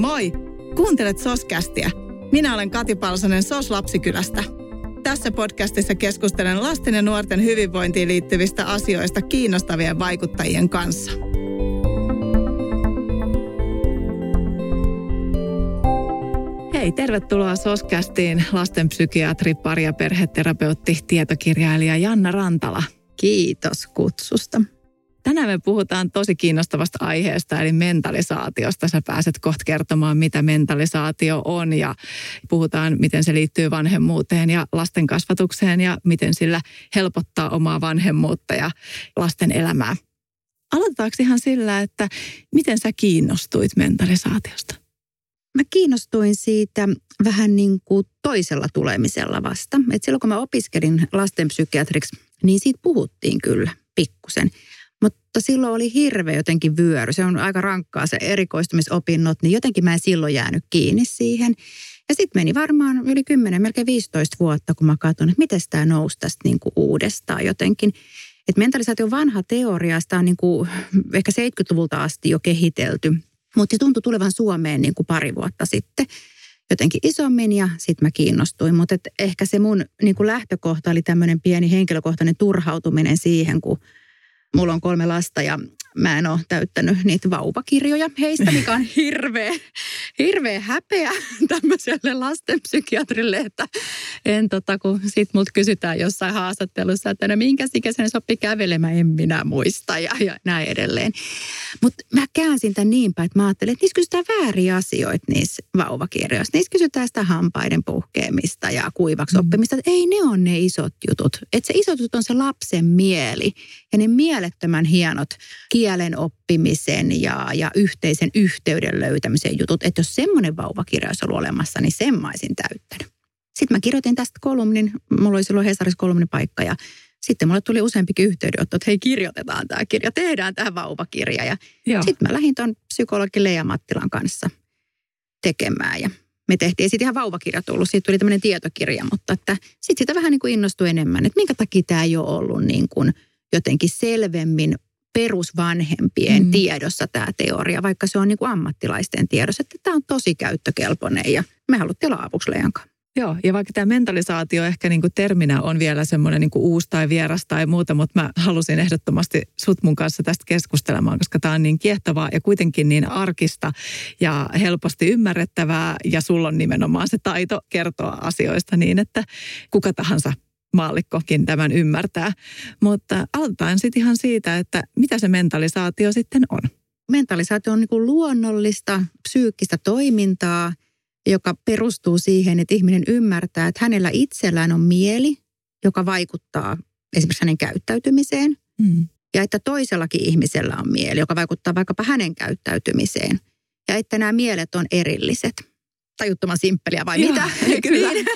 Moi! Kuuntelet Soskästiä. Minä olen Kati Palsonen Sos Lapsikylästä. Tässä podcastissa keskustelen lasten ja nuorten hyvinvointiin liittyvistä asioista kiinnostavien vaikuttajien kanssa. Hei, tervetuloa Soskästiin lastenpsykiatri, pari- ja perheterapeutti, tietokirjailija Janna Rantala. Kiitos kutsusta. Tänään me puhutaan tosi kiinnostavasta aiheesta, eli mentalisaatiosta. Sä pääset kohta kertomaan, mitä mentalisaatio on ja puhutaan, miten se liittyy vanhemmuuteen ja lasten kasvatukseen ja miten sillä helpottaa omaa vanhemmuutta ja lasten elämää. Aloitetaanko ihan sillä, että miten sä kiinnostuit mentalisaatiosta? Mä kiinnostuin siitä vähän niin kuin toisella tulemisella vasta. Et silloin kun mä opiskelin lastenpsykiatriksi, niin siitä puhuttiin kyllä pikkusen. Mutta silloin oli hirveä jotenkin vyöry. Se on aika rankkaa se erikoistumisopinnot, niin jotenkin mä en silloin jäänyt kiinni siihen. Ja sitten meni varmaan yli 10, melkein 15 vuotta, kun mä katson, että miten tämä nousi tästä niin kuin uudestaan jotenkin. Että mentalisaatio on vanha teoria, sitä on niin kuin ehkä 70-luvulta asti jo kehitelty. Mutta se tuntui tulevan Suomeen niin kuin pari vuotta sitten jotenkin isommin ja sitten mä kiinnostuin. Mutta ehkä se mun niin kuin lähtökohta oli tämmöinen pieni henkilökohtainen turhautuminen siihen, kun Mulla on kolme lasta ja mä en ole täyttänyt niitä vauvakirjoja heistä, mikä on hirveä, hirveä häpeä tämmöiselle lastenpsykiatrille, että en tota, kun sit multa kysytään jossain haastattelussa, että no minkä ikäisenä sopii kävelemään, en minä muista ja, ja näin edelleen. Mutta mä käänsin tämän niin päin, että mä ajattelin, että niissä kysytään vääriä asioita niissä vauvakirjoissa. Niissä kysytään sitä hampaiden puhkeamista ja kuivaksi mm. oppimista. Että ei ne on ne isot jutut. Että se isot jutut on se lapsen mieli ja ne mielettömän hienot kielen oppimisen ja, ja yhteisen yhteyden löytämisen jutut. Että jos semmoinen vauvakirja olisi ollut olemassa, niin sen mä olisin täyttänyt. Sitten mä kirjoitin tästä kolumnin, mulla oli silloin Hesarissa kolumnipaikka ja sitten mulle tuli useampikin yhteydenotto, että hei kirjoitetaan tämä kirja, tehdään tähän vauvakirja. Ja sitten mä lähdin tuon psykologi Leija Mattilan kanssa tekemään ja me tehtiin sitten ihan vauvakirja tullut, siitä tuli tämmöinen tietokirja, mutta että sitten sitä vähän niin kuin innostui enemmän, että minkä takia tämä ei ole ollut niin kuin jotenkin selvemmin perusvanhempien mm. tiedossa tämä teoria, vaikka se on niin kuin ammattilaisten tiedossa, että tämä on tosi käyttökelpoinen ja me haluttiin olla avuksi Joo, ja vaikka tämä mentalisaatio ehkä niin kuin terminä on vielä semmoinen niin kuin uusi tai vieras tai muuta, mutta mä halusin ehdottomasti sut mun kanssa tästä keskustelemaan, koska tämä on niin kiehtovaa ja kuitenkin niin arkista ja helposti ymmärrettävää ja sulla on nimenomaan se taito kertoa asioista niin, että kuka tahansa maallikkokin tämän ymmärtää. Mutta aloitetaan sitten ihan siitä, että mitä se mentalisaatio sitten on. Mentalisaatio on niin kuin luonnollista psyykkistä toimintaa, joka perustuu siihen, että ihminen ymmärtää, että hänellä itsellään on mieli, joka vaikuttaa esimerkiksi hänen käyttäytymiseen. Mm. Ja että toisellakin ihmisellä on mieli, joka vaikuttaa vaikkapa hänen käyttäytymiseen. Ja että nämä mielet on erilliset tajuttoman simppeliä vai Joo, mitä? Kyllä. niin,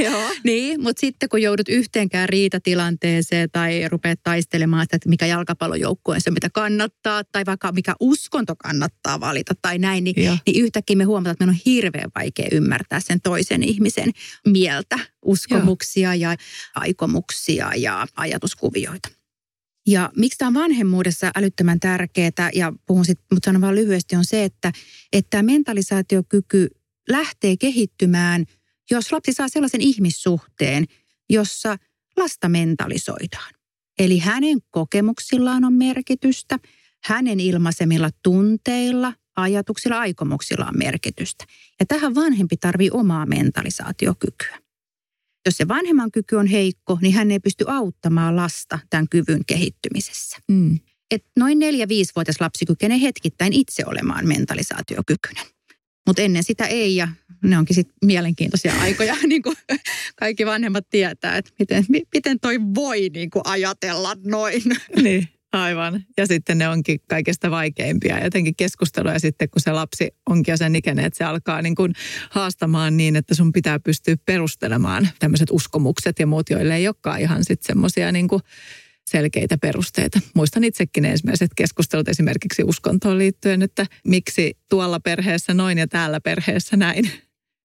Joo. niin mutta sitten kun joudut yhteenkään riitatilanteeseen tai rupeat taistelemaan sitä, että mikä jalkapallojoukkue se mitä kannattaa tai vaikka mikä uskonto kannattaa valita tai näin, niin, niin yhtäkkiä me huomataan, että meidän on hirveän vaikea ymmärtää sen toisen ihmisen mieltä, uskomuksia Joo. ja aikomuksia ja ajatuskuvioita. Ja miksi tämä on vanhemmuudessa älyttömän tärkeää, ja puhun sitten, mutta sanon vaan lyhyesti, on se, että, että mentalisaatiokyky lähtee kehittymään, jos lapsi saa sellaisen ihmissuhteen, jossa lasta mentalisoidaan. Eli hänen kokemuksillaan on merkitystä, hänen ilmaisemilla tunteilla, ajatuksilla, aikomuksilla on merkitystä. Ja tähän vanhempi tarvii omaa mentalisaatiokykyä. Jos se vanhemman kyky on heikko, niin hän ei pysty auttamaan lasta tämän kyvyn kehittymisessä. Mm. Et noin 4-5-vuotias lapsi kykenee hetkittäin itse olemaan mentalisaatiokykyinen. Mutta ennen sitä ei ja ne onkin sitten mielenkiintoisia aikoja, niin kuin kaikki vanhemmat tietää, että miten, miten toi voi niin kuin ajatella noin. Niin, aivan. Ja sitten ne onkin kaikista vaikeimpia. Jotenkin keskusteluja sitten, kun se lapsi onkin jo sen ikäinen, että se alkaa niin kuin haastamaan niin, että sun pitää pystyä perustelemaan tämmöiset uskomukset ja muut, joille ei olekaan ihan sitten semmoisia niin kuin selkeitä perusteita. Muistan itsekin ensimmäiset keskustelut esimerkiksi uskontoon liittyen, että miksi tuolla perheessä noin ja täällä perheessä näin.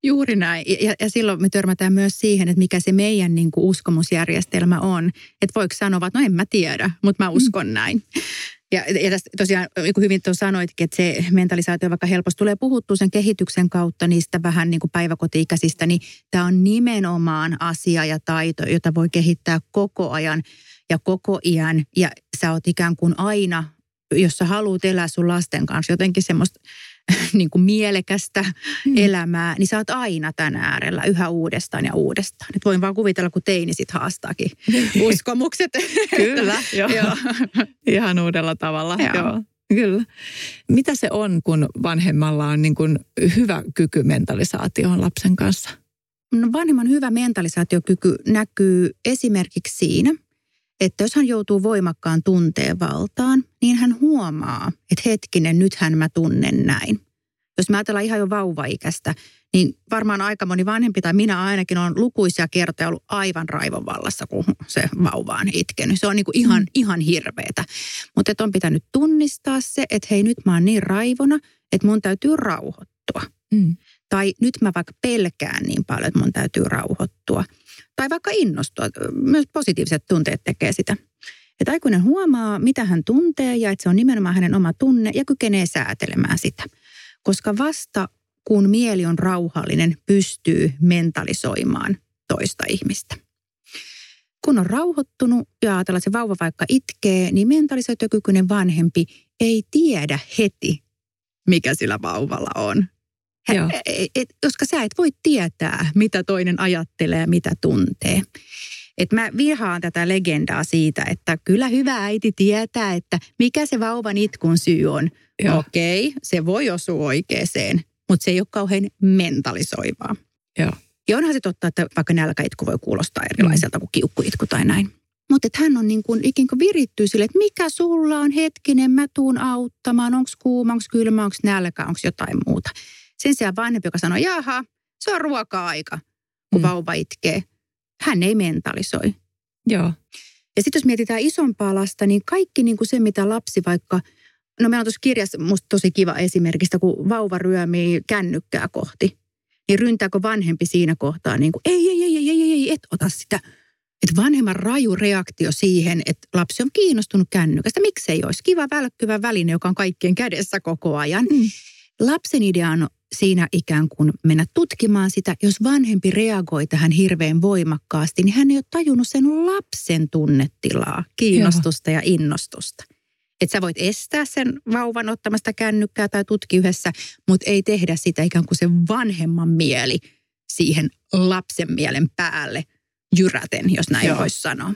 Juuri näin. Ja, ja silloin me törmätään myös siihen, että mikä se meidän niin kuin uskomusjärjestelmä on. Että voiko sanoa, että no en mä tiedä, mutta mä uskon mm. näin. Ja, ja tästä tosiaan, niin kuin hyvin tuossa sanoitkin, että se mentalisaatio vaikka helposti tulee puhuttua sen kehityksen kautta niistä vähän niin kuin päiväkoti-ikäisistä, niin tämä on nimenomaan asia ja taito, jota voi kehittää koko ajan ja koko iän. Ja sä oot ikään kuin aina, jos sä haluat elää sun lasten kanssa jotenkin semmoista niin kuin mielekästä mm. elämää, niin sä oot aina tän äärellä yhä uudestaan ja uudestaan. Nyt voin vaan kuvitella, kun teini sit haastaakin uskomukset. Kyllä, joo. joo. Ihan uudella tavalla, joo. joo. Kyllä. Mitä se on, kun vanhemmalla on niin kuin hyvä kyky mentalisaatioon lapsen kanssa? No vanhemman hyvä mentalisaatiokyky näkyy esimerkiksi siinä, että jos hän joutuu voimakkaan tunteen valtaan, niin hän huomaa, että hetkinen, nythän mä tunnen näin. Jos mä ajatellaan ihan jo vauvaikästä, niin varmaan aika moni vanhempi tai minä ainakin on lukuisia kertoja ollut aivan raivon vallassa, kun se vauva on itkenyt. Se on niin kuin ihan, mm. ihan hirveetä. Mutta on pitänyt tunnistaa se, että hei nyt mä oon niin raivona, että mun täytyy rauhoittua. Mm. Tai nyt mä vaikka pelkään niin paljon, että mun täytyy rauhoittua tai vaikka innostua. Myös positiiviset tunteet tekee sitä. Että aikuinen huomaa, mitä hän tuntee ja että se on nimenomaan hänen oma tunne ja kykenee säätelemään sitä. Koska vasta kun mieli on rauhallinen, pystyy mentalisoimaan toista ihmistä. Kun on rauhoittunut ja ajatellaan, että se vauva vaikka itkee, niin mentalisaatiokykyinen vanhempi ei tiedä heti, mikä sillä vauvalla on. Joo. Et, et, koska sä et voi tietää, mitä toinen ajattelee ja mitä tuntee. Et mä vihaan tätä legendaa siitä, että kyllä hyvä äiti tietää, että mikä se vauvan itkun syy on. Okei, okay, se voi osua oikeeseen, mutta se ei ole kauhean mentalisoivaa. Joo. Ja onhan se totta, että vaikka nälkäitku voi kuulostaa erilaiselta mm. kuin kiukkuitku tai näin. Mutta hän on niin kuin, ikään kuin virittyy sille, että mikä sulla on hetkinen, mä tuun auttamaan, onko kuuma, onko kylmä, onko nälkä, onko jotain muuta. Sen sijaan vanhempi, joka sanoo, jaha, se on ruoka-aika, kun mm. vauva itkee. Hän ei mentalisoi. Joo. Ja sitten jos mietitään isompaa lasta, niin kaikki niin kuin se, mitä lapsi vaikka, no meillä on tuossa kirjassa musta tosi kiva esimerkistä, kun vauva ryömii kännykkää kohti. Niin ryntääkö vanhempi siinä kohtaa niin kuin, ei, ei, ei, ei, ei, ei, et ota sitä. Että vanhemman raju reaktio siihen, että lapsi on kiinnostunut kännykästä. Miksei olisi kiva välkkyvä väline, joka on kaikkien kädessä koko ajan. Mm. Lapsen idea on siinä ikään kuin mennä tutkimaan sitä. Jos vanhempi reagoi tähän hirveän voimakkaasti, niin hän ei ole tajunnut sen lapsen tunnetilaa, kiinnostusta Joo. ja innostusta. Että sä voit estää sen vauvan ottamasta kännykkää tai tutki yhdessä, mutta ei tehdä sitä ikään kuin se vanhemman mieli siihen lapsen mielen päälle jyräten, jos näin voisi sanoa.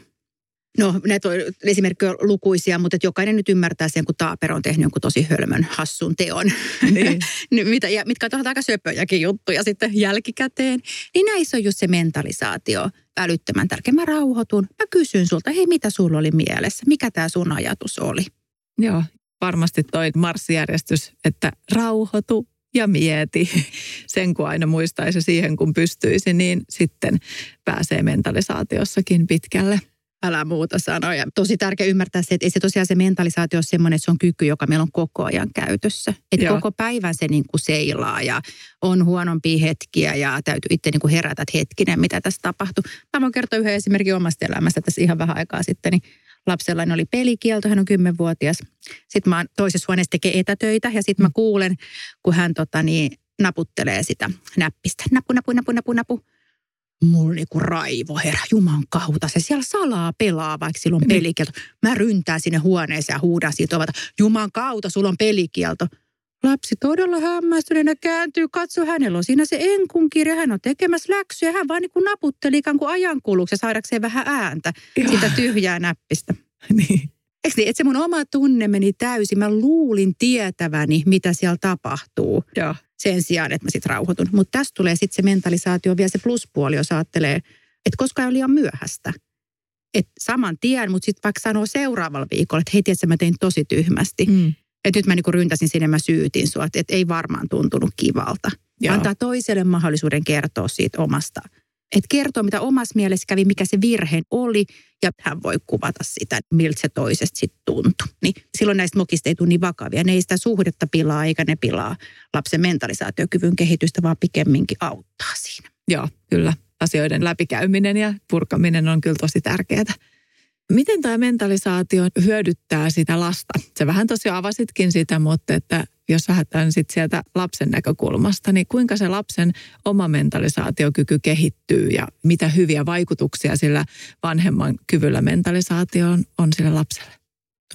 No näitä on esimerkkejä lukuisia, mutta että jokainen nyt ymmärtää sen, kun Taaper on tehnyt jonkun tosi hölmön hassun teon. Niin. Mitä, ja mitkä on aika söpöjäkin juttuja sitten jälkikäteen. Niin näissä on just se mentalisaatio älyttömän tärkeä. Mä rauhoitun, mä kysyn sulta, hei mitä sulla oli mielessä, mikä tämä sun ajatus oli? Joo, varmasti toi marssijärjestys, että rauhoitu ja mieti. Sen kun aina muistaisi siihen, kun pystyisi, niin sitten pääsee mentalisaatiossakin pitkälle älä muuta sanoa. Ja tosi tärkeä ymmärtää se, että ei se tosiaan se mentalisaatio ole semmoinen, että se on kyky, joka meillä on koko ajan käytössä. Että koko päivän se niin kuin seilaa ja on huonompia hetkiä ja täytyy itse niin kuin herätä, että hetkinen, mitä tässä tapahtuu. Mä voin kertoa yhden esimerkin omasta elämästä tässä ihan vähän aikaa sitten. Niin lapsella oli pelikielto, hän on kymmenvuotias. Sitten mä oon toisessa huoneessa tekee etätöitä ja sitten mä mm. kuulen, kun hän tota, niin, naputtelee sitä näppistä. Napu, napu, napu, napu, napu mulla niinku raivo herra, juman kautta. Se siellä salaa pelaa, vaikka silloin on niin. pelikielto. Mä ryntään sinne huoneeseen ja huudan siitä ovata, juman kautta, sulla on pelikielto. Lapsi todella hämmästyneenä kääntyy, katso, hänellä on siinä se enkun kirja, hän on tekemässä läksyjä. Hän vaan niin kuin naputteli ikään kuin ajankuluksi saadakseen vähän ääntä Joo. sitä tyhjää näppistä. niin. Eikö niin, että se mun oma tunne meni täysin. Mä luulin tietäväni, mitä siellä tapahtuu. Joo sen sijaan, että mä sitten rauhoitun. Mutta tästä tulee sitten se mentalisaatio, vielä se pluspuoli, jos ajattelee, että koska ei ole liian myöhäistä. Että saman tien, mutta sitten vaikka sanoo seuraavalla viikolla, että hei, tiedätkö, mä tein tosi tyhmästi. Mm. Että nyt mä niinku ryntäsin sinne, mä syytin sua, että et ei varmaan tuntunut kivalta. Joo. Antaa toiselle mahdollisuuden kertoa siitä omasta Että kertoo, mitä omassa mielessä kävi, mikä se virhe oli, ja hän voi kuvata sitä, miltä se toisesta sitten tuntui. Niin silloin näistä mokista ei tule niin vakavia. Ne ei sitä suhdetta pilaa, eikä ne pilaa lapsen mentalisaatiokyvyn kehitystä, vaan pikemminkin auttaa siinä. Joo, kyllä. Asioiden läpikäyminen ja purkaminen on kyllä tosi tärkeää. Miten tämä mentalisaatio hyödyttää sitä lasta? Se vähän tosiaan avasitkin sitä, mutta että jos lähdetään sitten sieltä lapsen näkökulmasta, niin kuinka se lapsen oma mentalisaatiokyky kehittyy ja mitä hyviä vaikutuksia sillä vanhemman kyvyllä mentalisaatioon on sille lapselle?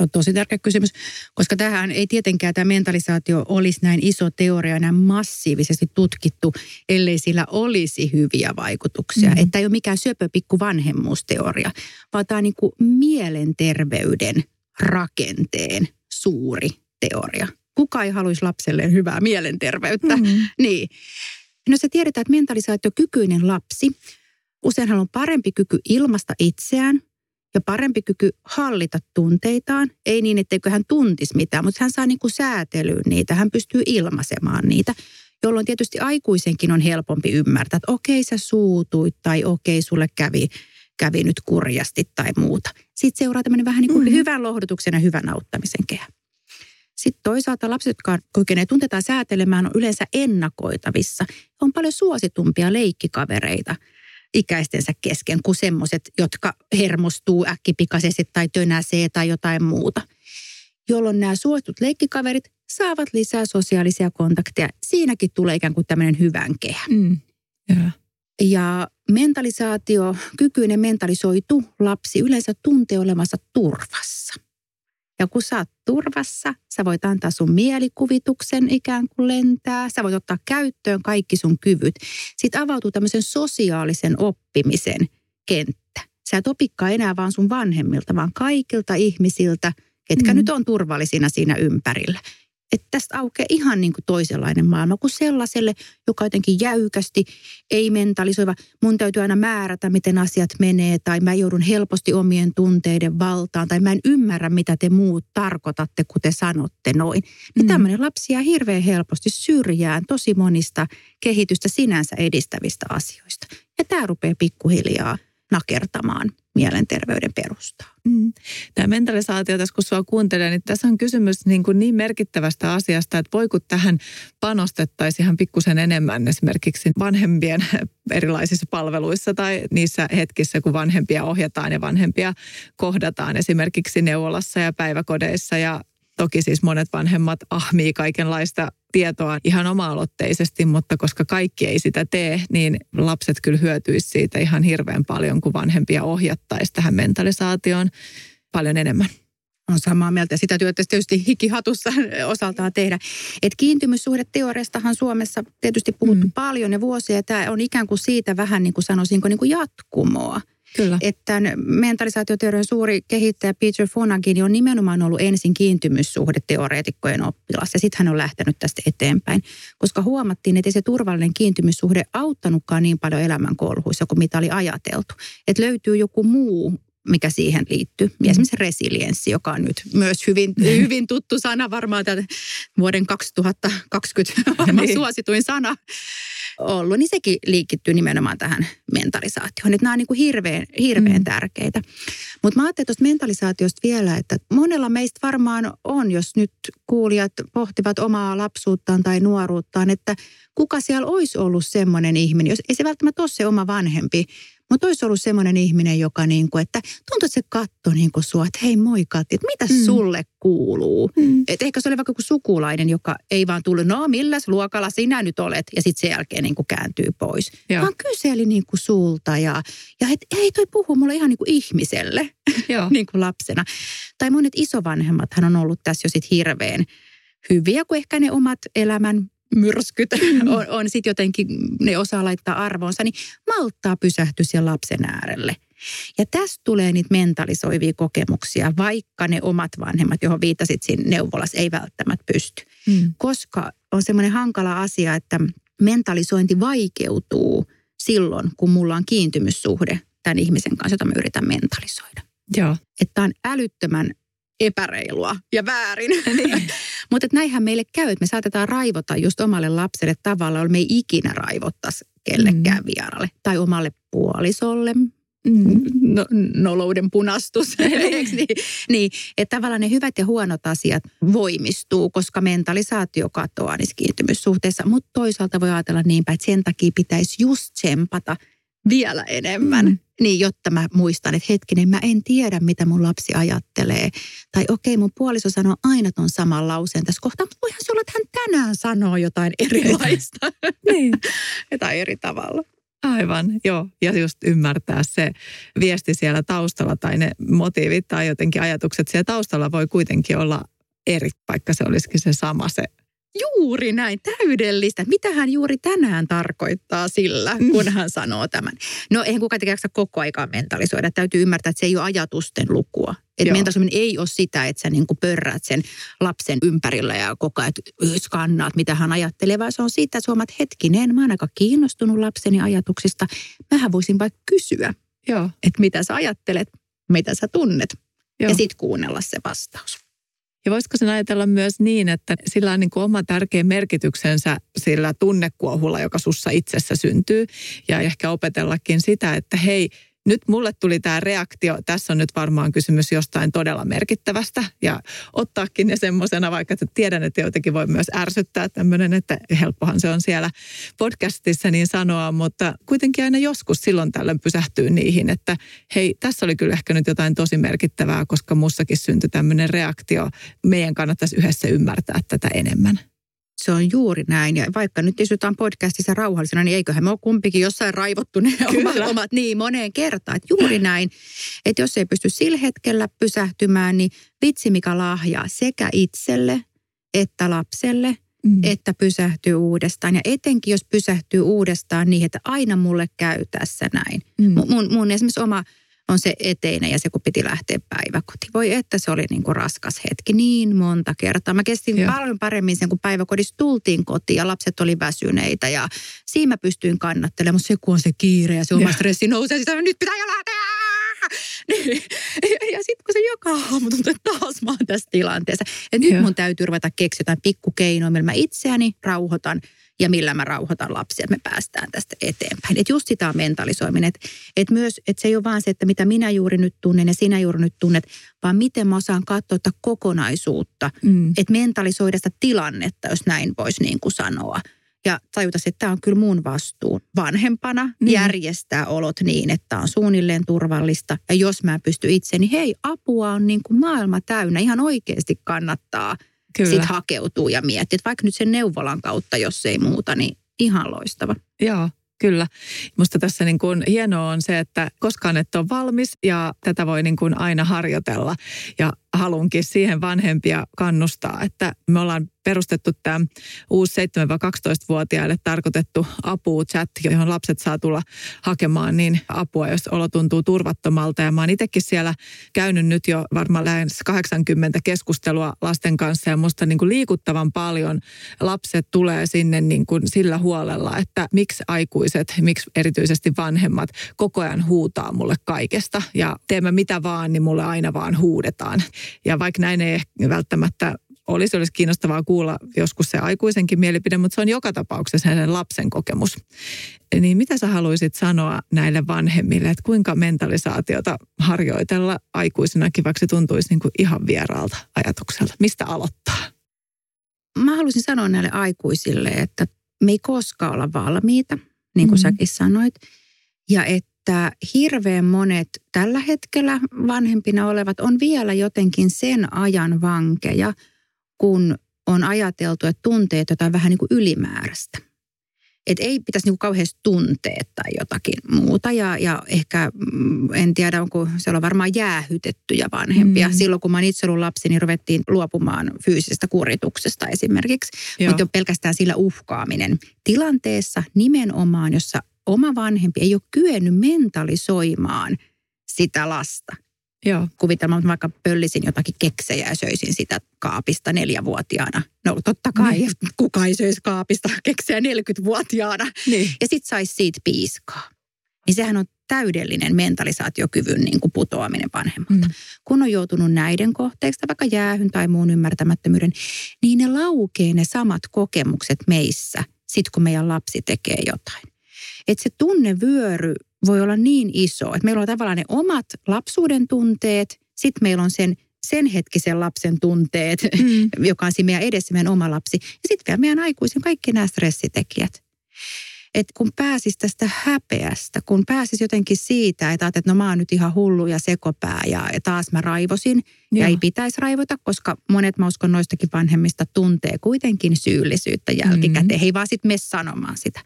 on tosi tärkeä kysymys, koska tähän ei tietenkään tämä mentalisaatio olisi näin iso teoria, näin massiivisesti tutkittu, ellei sillä olisi hyviä vaikutuksia. Mm-hmm. Että ei ole mikään söpöpikku vanhemmuusteoria, vaan tämä on niin kuin mielenterveyden rakenteen suuri teoria. Kuka ei haluaisi lapselleen hyvää mielenterveyttä? Mm-hmm. Niin. No se tiedetään, että mentalisaatiokykyinen lapsi, useinhan on parempi kyky ilmasta itseään, ja parempi kyky hallita tunteitaan. Ei niin, etteikö hän tuntisi mitään, mutta hän saa niin kuin säätelyyn niitä. Hän pystyy ilmaisemaan niitä, jolloin tietysti aikuisenkin on helpompi ymmärtää, että okei sä suutuit tai okei sulle kävi, kävi nyt kurjasti tai muuta. Sitten seuraa tämmöinen vähän niin kuin mm-hmm. hyvän lohdutuksen ja hyvän auttamisen kehä. Sitten toisaalta lapset, jotka kykenevät tuntetaan säätelemään, on yleensä ennakoitavissa. On paljon suositumpia leikkikavereita – ikäistensä kesken kuin semmoiset, jotka hermostuu äkkipikaisesti tai tönäsee tai jotain muuta. Jolloin nämä suositut leikkikaverit saavat lisää sosiaalisia kontakteja. Siinäkin tulee ikään kuin tämmöinen hyvän kehä. Mm. Yeah. Ja mentalisaatio, kykyinen mentalisoitu lapsi yleensä tuntee olevansa turvassa. Ja kun sä oot turvassa, sä voit antaa sun mielikuvituksen ikään kuin lentää. Sä voit ottaa käyttöön kaikki sun kyvyt. Sitten avautuu tämmöisen sosiaalisen oppimisen kenttä. Sä et opikkaa enää vaan sun vanhemmilta, vaan kaikilta ihmisiltä, ketkä mm. nyt on turvallisina siinä ympärillä että tästä aukeaa ihan niin kuin toisenlainen maailma kuin sellaiselle, joka jotenkin jäykästi, ei mentalisoiva. Mun täytyy aina määrätä, miten asiat menee, tai mä joudun helposti omien tunteiden valtaan, tai mä en ymmärrä, mitä te muut tarkoitatte, kun te sanotte noin. Niin mm. tämmöinen lapsi jää hirveän helposti syrjään tosi monista kehitystä sinänsä edistävistä asioista. Ja tämä rupeaa pikkuhiljaa nakertamaan mielenterveyden perustaa. Mm. Tämä mentalisaatio tässä, kun sinua kuuntelee, niin tässä on kysymys niin, kuin niin merkittävästä asiasta, että voiko tähän panostettaisiin ihan pikkusen enemmän esimerkiksi vanhempien erilaisissa palveluissa tai niissä hetkissä, kun vanhempia ohjataan ja vanhempia kohdataan esimerkiksi neuvolassa ja päiväkodeissa ja Toki siis monet vanhemmat ahmii kaikenlaista tietoa ihan oma-aloitteisesti, mutta koska kaikki ei sitä tee, niin lapset kyllä hyötyisi siitä ihan hirveän paljon, kun vanhempia ohjattaisi tähän mentalisaatioon paljon enemmän. On samaa mieltä ja sitä työtä tietysti hikihatussa osaltaan tehdä. Et kiintymyssuhdeteoriastahan Suomessa tietysti puhuttu mm. paljon ja vuosia. Tämä on ikään kuin siitä vähän niin kuin sanoisinko niin kuin jatkumoa. Kyllä. Että mentalisaatioteorian suuri kehittäjä Peter Fonagin on nimenomaan ollut ensin kiintymyssuhdeteoreetikkojen oppilas ja sitten hän on lähtenyt tästä eteenpäin, koska huomattiin, että se turvallinen kiintymyssuhde auttanutkaan niin paljon elämän kolhuissa kuin mitä oli ajateltu. Että löytyy joku muu mikä siihen liittyy. Ja esimerkiksi resilienssi, joka on nyt myös hyvin, hyvin tuttu sana, varmaan tämän vuoden 2020 varmaan niin. suosituin sana ollut, niin sekin liikittyy nimenomaan tähän mentalisaatioon. Että nämä on niin kuin hirveän, hirveän mm. tärkeitä. Mutta mä ajattelin tuosta mentalisaatiosta vielä, että monella meistä varmaan on, jos nyt kuulijat pohtivat omaa lapsuuttaan tai nuoruuttaan, että kuka siellä olisi ollut semmoinen ihminen, jos ei se välttämättä ole se oma vanhempi, mutta olisi ollut semmoinen ihminen, joka niin kuin, että tuntuu, että se katto niin kuin sua, että hei moi Katti, että mitä mm. sulle kuuluu. Mm. Että ehkä se oli vaikka joku sukulainen, joka ei vaan tullut, no milläs luokalla sinä nyt olet, ja sitten sen jälkeen niin kuin kääntyy pois. Joo. Vaan kyseli niin kuin sulta ja, ja et, ei toi puhu mulle ihan niin kuin ihmiselle, Joo. niin kuin lapsena. Tai monet isovanhemmathan on ollut tässä jo sitten hirveän hyviä, kuin ehkä ne omat elämän myrskyt mm. on, on sitten jotenkin, ne osaa laittaa arvoonsa, niin malttaa pysähtyä siellä lapsen äärelle. Ja tästä tulee niitä mentalisoivia kokemuksia, vaikka ne omat vanhemmat, johon viittasit siinä neuvolassa, ei välttämättä pysty. Mm. Koska on semmoinen hankala asia, että mentalisointi vaikeutuu silloin, kun mulla on kiintymyssuhde tämän ihmisen kanssa, jota mä yritän mentalisoida. Joo. Että on älyttömän epäreilua ja väärin. Niin. Mutta näinhän meille käy, että me saatetaan raivota just omalle lapselle tavalla, jolla me ei ikinä raivottaisi kellekään mm. vieralle tai omalle puolisolle, mm. no, nolouden punastus. niin, niin, että tavallaan ne hyvät ja huonot asiat voimistuu, koska mentalisaatio katoaa niissä kiintymyssuhteissa. Mutta toisaalta voi ajatella niin päin, että sen takia pitäisi just tsempata vielä enemmän. Mm. Niin, jotta mä muistan, että hetkinen, mä en tiedä, mitä mun lapsi ajattelee. Tai okei, okay, mun puoliso sanoo aina ton saman lauseen tässä kohtaa, mutta voihan se olla, että hän tänään sanoo jotain erilaista. niin. Jotain eri tavalla. Aivan, joo. Ja just ymmärtää se viesti siellä taustalla tai ne motiivit tai jotenkin ajatukset siellä taustalla voi kuitenkin olla eri, vaikka se olisikin se sama se Juuri näin, täydellistä. Mitä hän juuri tänään tarkoittaa sillä, mm. kun hän sanoo tämän? No eihän kukaan jaksa koko aikaa mentalisoida. Täytyy ymmärtää, että se ei ole ajatusten lukua. Että mentalisoiminen ei ole sitä, että sä niin pörräät sen lapsen ympärillä ja koko ajan skannaat, mitä hän ajattelee, vaan se on siitä, että huomaat hetkinen, mä oon aika kiinnostunut lapseni ajatuksista. Mähän voisin vaikka kysyä, Joo. että mitä sä ajattelet, mitä sä tunnet. Joo. Ja sitten kuunnella se vastaus. Ja voisiko sen ajatella myös niin, että sillä on niin kuin oma tärkeä merkityksensä sillä tunnekuohulla, joka sussa itsessä syntyy. Ja ehkä opetellakin sitä, että hei, nyt mulle tuli tämä reaktio, tässä on nyt varmaan kysymys jostain todella merkittävästä ja ottaakin ne semmoisena, vaikka tiedän, että jotenkin voi myös ärsyttää tämmöinen, että helppohan se on siellä podcastissa niin sanoa, mutta kuitenkin aina joskus silloin tällöin pysähtyy niihin, että hei, tässä oli kyllä ehkä nyt jotain tosi merkittävää, koska mussakin syntyi tämmöinen reaktio. Meidän kannattaisi yhdessä ymmärtää tätä enemmän. Se on juuri näin. Ja vaikka nyt istutaan podcastissa rauhallisena, niin eiköhän me ole kumpikin jossain raivottu ne omat, omat niin moneen kertaan. Että juuri näin. Että jos ei pysty sillä hetkellä pysähtymään, niin vitsi mikä lahja sekä itselle että lapselle, mm. että pysähtyy uudestaan. Ja etenkin jos pysähtyy uudestaan niin, että aina mulle käy tässä näin. Mm. Mun, mun esimerkiksi oma on se eteinen ja se, kun piti lähteä päiväkotiin. Voi että se oli niin kuin raskas hetki niin monta kertaa. Mä kestin Joo. paljon paremmin sen, kun päiväkodissa tultiin kotiin ja lapset oli väsyneitä ja siinä mä pystyin kannattelemaan. Mutta se, kun on se kiire ja se oma stressi nousee, sitä nyt pitää jo lähteä. Ja sitten kun se joka aamu tuntuu, että taas mä oon tässä tilanteessa. Että nyt mun täytyy ruveta keksiä jotain pikkukeinoa, millä mä itseäni rauhoitan – ja millä mä rauhoitan lapsia, että me päästään tästä eteenpäin. Että just sitä on mentalisoiminen. Että et myös, että se ei ole vaan se, että mitä minä juuri nyt tunnen ja sinä juuri nyt tunnet, vaan miten mä osaan katsoa kokonaisuutta. Mm. Että mentalisoida sitä tilannetta, jos näin voisi niin kuin sanoa. Ja tajuta, että tämä on kyllä mun vastuu vanhempana mm. järjestää olot niin, että on suunnilleen turvallista. Ja jos mä pystyn itse, niin hei, apua on niin kuin maailma täynnä. Ihan oikeasti kannattaa – Kyllä. sit hakeutuu ja miettii, vaikka nyt sen neuvolan kautta, jos ei muuta, niin ihan loistava. Joo, Kyllä. Musta tässä niin kuin hienoa on se, että koskaan et ole valmis ja tätä voi niin kuin aina harjoitella. Ja halunkin siihen vanhempia kannustaa, että me ollaan perustettu tämä uusi 7-12-vuotiaille tarkoitettu apu-chat, johon lapset saa tulla hakemaan niin apua, jos olo tuntuu turvattomalta. Ja mä oon itsekin siellä käynyt nyt jo varmaan lähes 80 keskustelua lasten kanssa ja musta niin kuin liikuttavan paljon lapset tulee sinne niin kuin sillä huolella, että miksi aikuiset, miksi erityisesti vanhemmat koko ajan huutaa mulle kaikesta ja teemme mitä vaan, niin mulle aina vaan huudetaan. Ja vaikka näin ei välttämättä olisi, olisi kiinnostavaa kuulla joskus se aikuisenkin mielipide, mutta se on joka tapauksessa hänen lapsen kokemus. Niin mitä sä haluaisit sanoa näille vanhemmille, että kuinka mentalisaatiota harjoitella aikuisenakin, vaikka se tuntuisi niin kuin ihan vieraalta ajatukselta? Mistä aloittaa? Mä haluaisin sanoa näille aikuisille, että me ei koskaan olla valmiita, niin kuin mm-hmm. säkin sanoit. Ja että että hirveän monet tällä hetkellä vanhempina olevat on vielä jotenkin sen ajan vankeja, kun on ajateltu, että tunteet jotain vähän niin kuin ylimääräistä. Että ei pitäisi niin kauheasti tunteet tai jotakin muuta. Ja, ja ehkä, mm, en tiedä, onko siellä on varmaan jäähytettyjä vanhempia. Mm. Silloin kun mä itse ollut lapsi, niin ruvettiin luopumaan fyysisestä kurituksesta esimerkiksi. Mutta jo pelkästään sillä uhkaaminen. Tilanteessa nimenomaan, jossa oma vanhempi ei ole kyennyt mentalisoimaan sitä lasta. Joo. Kuvitelmaan, että vaikka pöllisin jotakin keksejä ja söisin sitä kaapista neljävuotiaana. No totta kai, niin. kuka ei söisi kaapista keksejä 40-vuotiaana. Niin. Ja sitten saisi siitä piiskaa. Niin sehän on täydellinen mentalisaatiokyvyn niin kuin putoaminen vanhemmalta. Mm. Kun on joutunut näiden kohteeksi, vaikka jäähyn tai muun ymmärtämättömyyden, niin ne laukee ne samat kokemukset meissä, sit kun meidän lapsi tekee jotain. Että se tunnevyöry voi olla niin iso, että meillä on tavallaan ne omat lapsuuden tunteet, sitten meillä on sen sen hetkisen lapsen tunteet, mm. joka on siinä meidän edessä meidän oma lapsi. Ja sitten vielä meidän aikuisen kaikki nämä stressitekijät. Että kun pääsis tästä häpeästä, kun pääsis jotenkin siitä, että että no mä oon nyt ihan hullu ja sekopää ja taas mä raivosin. Joo. Ja ei pitäisi raivota, koska monet mä uskon noistakin vanhemmista tuntee kuitenkin syyllisyyttä jälkikäteen. Mm. He ei vaan sitten mene sanomaan sitä.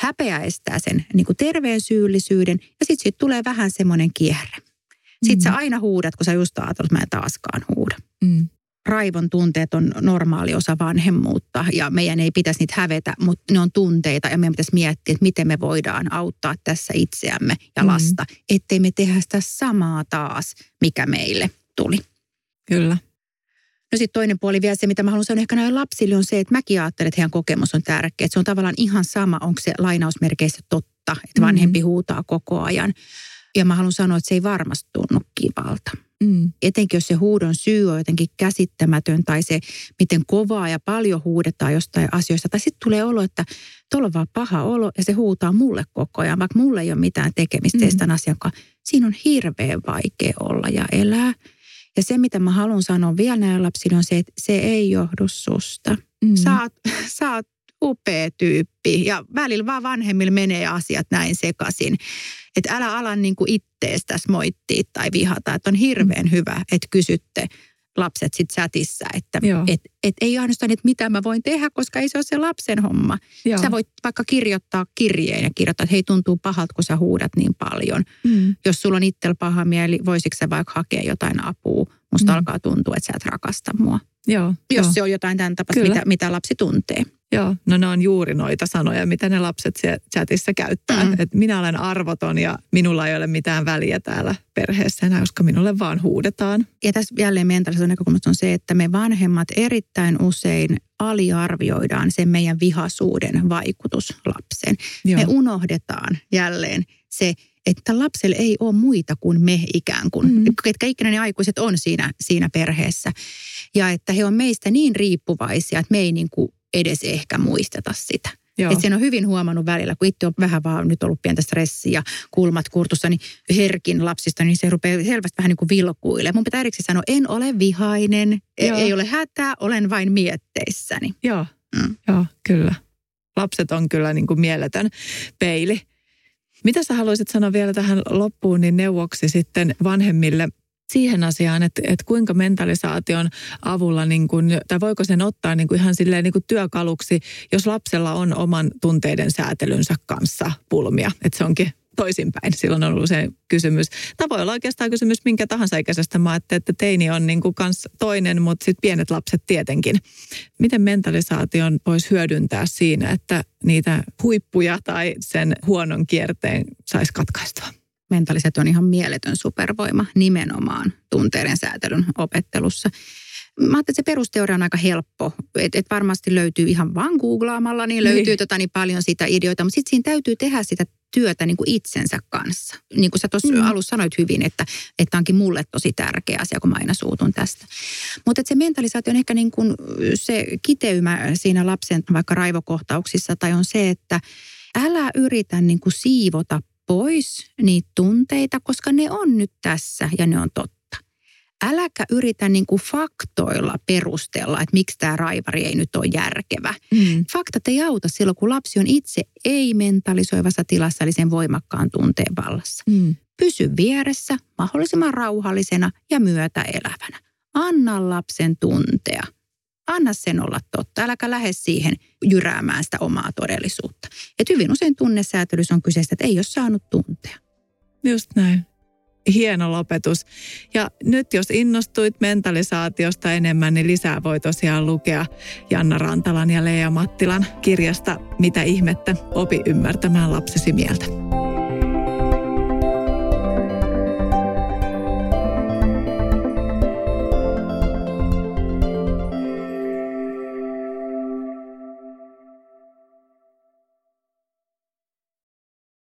Häpeä estää sen niin kuin terveen syyllisyyden ja sitten sit tulee vähän semmoinen kierre. Sitten mm. sä aina huudat, kun sä just ajattelet, että mä en taaskaan huuda. Mm. Raivon tunteet on normaali osa vanhemmuutta ja meidän ei pitäisi niitä hävetä, mutta ne on tunteita ja meidän pitäisi miettiä, että miten me voidaan auttaa tässä itseämme ja mm. lasta, mm. ettei me tehdä sitä samaa taas, mikä meille tuli. Kyllä. No sitten toinen puoli vielä se, mitä mä haluan sanoa ehkä näille lapsille on se, että mäkin ajattelen, että heidän kokemus on tärkeä. Että se on tavallaan ihan sama, onko se lainausmerkeissä totta, että vanhempi mm. huutaa koko ajan. Ja mä haluan sanoa, että se ei varmasti tunnu kivalta. Mm. Etenkin jos se huudon syy on jotenkin käsittämätön tai se, miten kovaa ja paljon huudetaan jostain asioista. Tai sitten tulee olo, että tuolla on vaan paha olo ja se huutaa mulle koko ajan, vaikka mulle ei ole mitään tekemistä mm. tämän asian kanssa. Siinä on hirveän vaikea olla ja elää. Ja se, mitä mä haluan sanoa vielä näille lapsille on se, että se ei johdu susta. Mm. Sä, oot, sä oot upea tyyppi ja välillä vaan vanhemmilla menee asiat näin sekaisin. Että älä ala niin kuin itteestäsi moittia tai vihata. Että on hirveän mm. hyvä, että kysytte lapset sitten chatissa, että et, et ei ainoastaan, että mitä mä voin tehdä, koska ei se ole se lapsen homma. Joo. Sä voit vaikka kirjoittaa kirjeen ja kirjoittaa, että hei tuntuu pahalta, kun sä huudat niin paljon. Mm. Jos sulla on itsellä paha mieli, voisitko sä vaikka hakea jotain apua? Musta mm. alkaa tuntua, että sä et rakasta mua. Joo, Jos jo. se on jotain tämän tapasta, mitä, mitä lapsi tuntee. Joo, no ne on juuri noita sanoja, mitä ne lapset siellä chatissa käyttää. Mm. Että minä olen arvoton ja minulla ei ole mitään väliä täällä perheessä enää, koska minulle vaan huudetaan. Ja tässä jälleen mentaalisen näkökulmasta on se, että me vanhemmat erittäin usein aliarvioidaan sen meidän vihasuuden vaikutus lapseen. Joo. Me unohdetaan jälleen se, että lapselle ei ole muita kuin me ikään kuin, mm. ketkä ikinä ne aikuiset on siinä, siinä perheessä. Ja että he on meistä niin riippuvaisia, että me ei niin kuin edes ehkä muisteta sitä. Että sen on hyvin huomannut välillä, kun itse on vähän vaan nyt ollut pientä stressiä ja kulmat kurtussa, niin herkin lapsista, niin se rupeaa selvästi vähän niin kuin vilkuille. Mun pitää erikseen sanoa, en ole vihainen, e- Joo. ei ole hätää, olen vain mietteissäni. Joo, mm. Joo kyllä. Lapset on kyllä niin kuin mieletön peili. Mitä sä haluaisit sanoa vielä tähän loppuun, niin neuvoksi sitten vanhemmille siihen asiaan, että, että kuinka mentalisaation avulla, niin kuin, tai voiko sen ottaa niin kuin ihan silleen niin kuin työkaluksi, jos lapsella on oman tunteiden säätelynsä kanssa pulmia. Että se onkin toisinpäin. Silloin on ollut se kysymys. Tämä voi olla oikeastaan kysymys minkä tahansa ikäisestä. Mä että teini on niin kuin kans toinen, mutta sitten pienet lapset tietenkin. Miten mentalisaation voisi hyödyntää siinä, että niitä huippuja tai sen huonon kierteen saisi katkaistua? Mentaaliset on ihan mieletön supervoima nimenomaan tunteiden säätelyn opettelussa. Mä ajattelin, että se perusteoria on aika helppo. Että et varmasti löytyy ihan vaan googlaamalla, niin löytyy niin. Tota, niin paljon sitä ideoita. Mutta sitten siinä täytyy tehdä sitä työtä niin kuin itsensä kanssa. Niin kuin sä tuossa mm. alussa sanoit hyvin, että, että onkin mulle tosi tärkeä asia, kun mä aina suutun tästä. Mutta se mentalisaatio on ehkä niin kuin se kiteymä siinä lapsen vaikka raivokohtauksissa tai on se, että älä yritä niin kuin siivota pois niitä tunteita, koska ne on nyt tässä ja ne on totta. Äläkä yritä niin kuin faktoilla perustella, että miksi tämä raivari ei nyt ole järkevä. Mm. Faktat ei auta silloin, kun lapsi on itse ei-mentalisoivassa tilassa, eli sen voimakkaan tunteen vallassa. Mm. Pysy vieressä mahdollisimman rauhallisena ja myötäelävänä. Anna lapsen tuntea – anna sen olla totta. Äläkä lähde siihen jyräämään sitä omaa todellisuutta. Et hyvin usein tunnesäätelys on kyseistä, että ei ole saanut tuntea. Just näin. Hieno lopetus. Ja nyt jos innostuit mentalisaatiosta enemmän, niin lisää voi tosiaan lukea Janna Rantalan ja Leija Mattilan kirjasta Mitä ihmettä, opi ymmärtämään lapsesi mieltä.